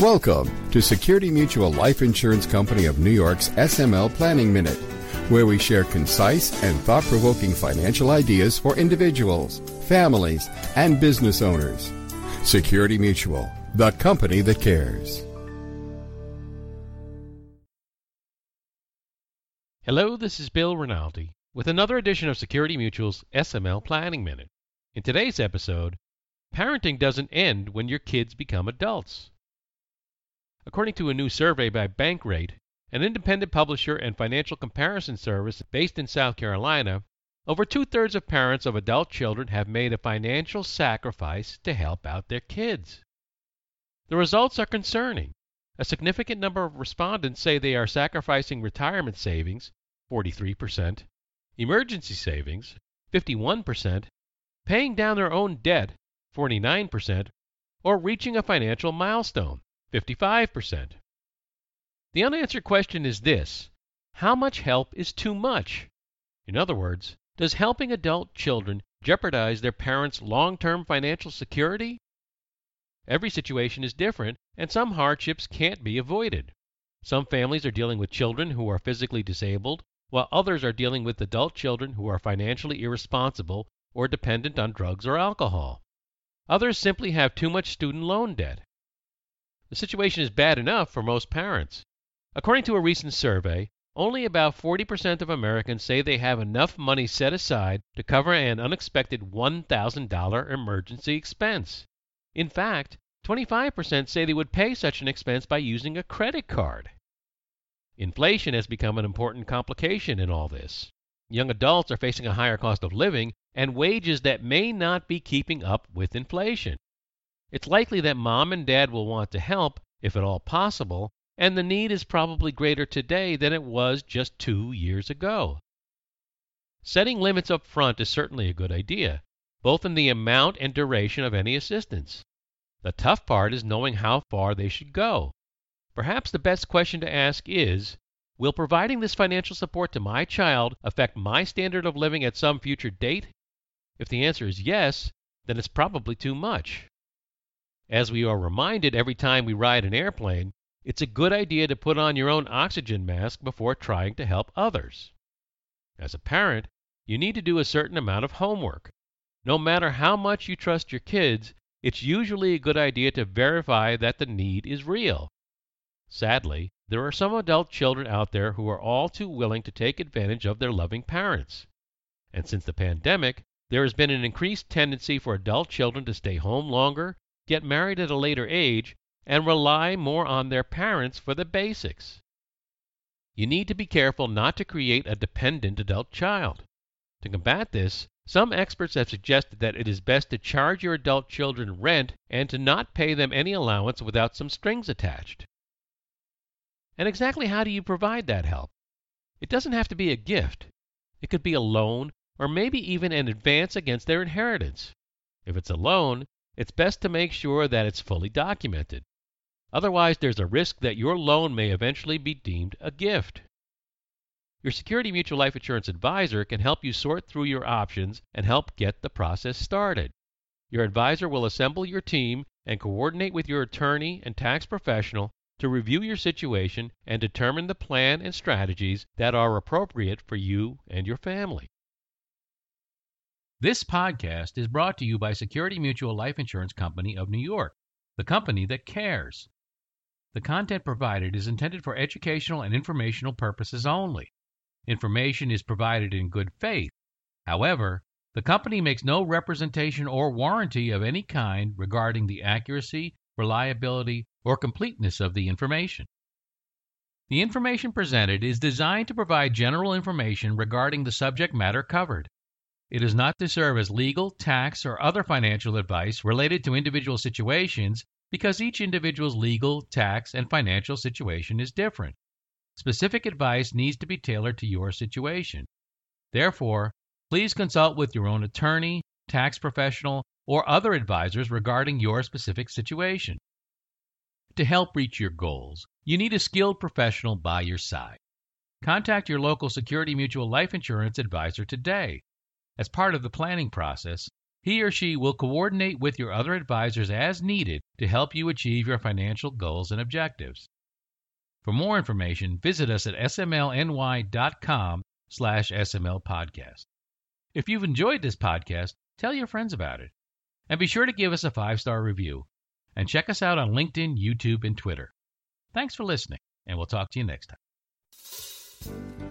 Welcome to Security Mutual Life Insurance Company of New York's SML Planning Minute, where we share concise and thought provoking financial ideas for individuals, families, and business owners. Security Mutual, the company that cares. Hello, this is Bill Rinaldi with another edition of Security Mutual's SML Planning Minute. In today's episode, parenting doesn't end when your kids become adults. According to a new survey by Bankrate, an independent publisher and financial comparison service based in South Carolina, over two thirds of parents of adult children have made a financial sacrifice to help out their kids. The results are concerning. A significant number of respondents say they are sacrificing retirement savings, 43%, emergency savings, 51%, paying down their own debt, 49%, or reaching a financial milestone, 55%. The unanswered question is this How much help is too much? In other words, does helping adult children jeopardize their parents' long term financial security? Every situation is different, and some hardships can't be avoided. Some families are dealing with children who are physically disabled, while others are dealing with adult children who are financially irresponsible or dependent on drugs or alcohol. Others simply have too much student loan debt. The situation is bad enough for most parents. According to a recent survey, only about 40% of Americans say they have enough money set aside to cover an unexpected $1,000 emergency expense. In fact, 25% say they would pay such an expense by using a credit card. Inflation has become an important complication in all this. Young adults are facing a higher cost of living and wages that may not be keeping up with inflation. It's likely that mom and dad will want to help, if at all possible, and the need is probably greater today than it was just two years ago. Setting limits up front is certainly a good idea, both in the amount and duration of any assistance. The tough part is knowing how far they should go. Perhaps the best question to ask is Will providing this financial support to my child affect my standard of living at some future date? If the answer is yes, then it's probably too much. As we are reminded every time we ride an airplane, it's a good idea to put on your own oxygen mask before trying to help others. As a parent, you need to do a certain amount of homework. No matter how much you trust your kids, it's usually a good idea to verify that the need is real. Sadly, there are some adult children out there who are all too willing to take advantage of their loving parents. And since the pandemic, there has been an increased tendency for adult children to stay home longer get married at a later age, and rely more on their parents for the basics. You need to be careful not to create a dependent adult child. To combat this, some experts have suggested that it is best to charge your adult children rent and to not pay them any allowance without some strings attached. And exactly how do you provide that help? It doesn't have to be a gift. It could be a loan or maybe even an advance against their inheritance. If it's a loan, it's best to make sure that it's fully documented. Otherwise, there's a risk that your loan may eventually be deemed a gift. Your Security Mutual Life Insurance advisor can help you sort through your options and help get the process started. Your advisor will assemble your team and coordinate with your attorney and tax professional to review your situation and determine the plan and strategies that are appropriate for you and your family. This podcast is brought to you by Security Mutual Life Insurance Company of New York, the company that cares. The content provided is intended for educational and informational purposes only. Information is provided in good faith. However, the company makes no representation or warranty of any kind regarding the accuracy, reliability, or completeness of the information. The information presented is designed to provide general information regarding the subject matter covered. It is not to serve as legal, tax, or other financial advice related to individual situations because each individual's legal, tax, and financial situation is different. Specific advice needs to be tailored to your situation. Therefore, please consult with your own attorney, tax professional, or other advisors regarding your specific situation. To help reach your goals, you need a skilled professional by your side. Contact your local Security Mutual Life Insurance advisor today as part of the planning process, He or she will coordinate with your other advisors as needed to help you achieve your financial goals and objectives. For more information, visit us at smlny.com slash smlpodcast. If you've enjoyed this podcast, tell your friends about it. And be sure to give us a five-star review. And check us out on LinkedIn, YouTube, and Twitter. Thanks for listening, and we'll talk to you next time.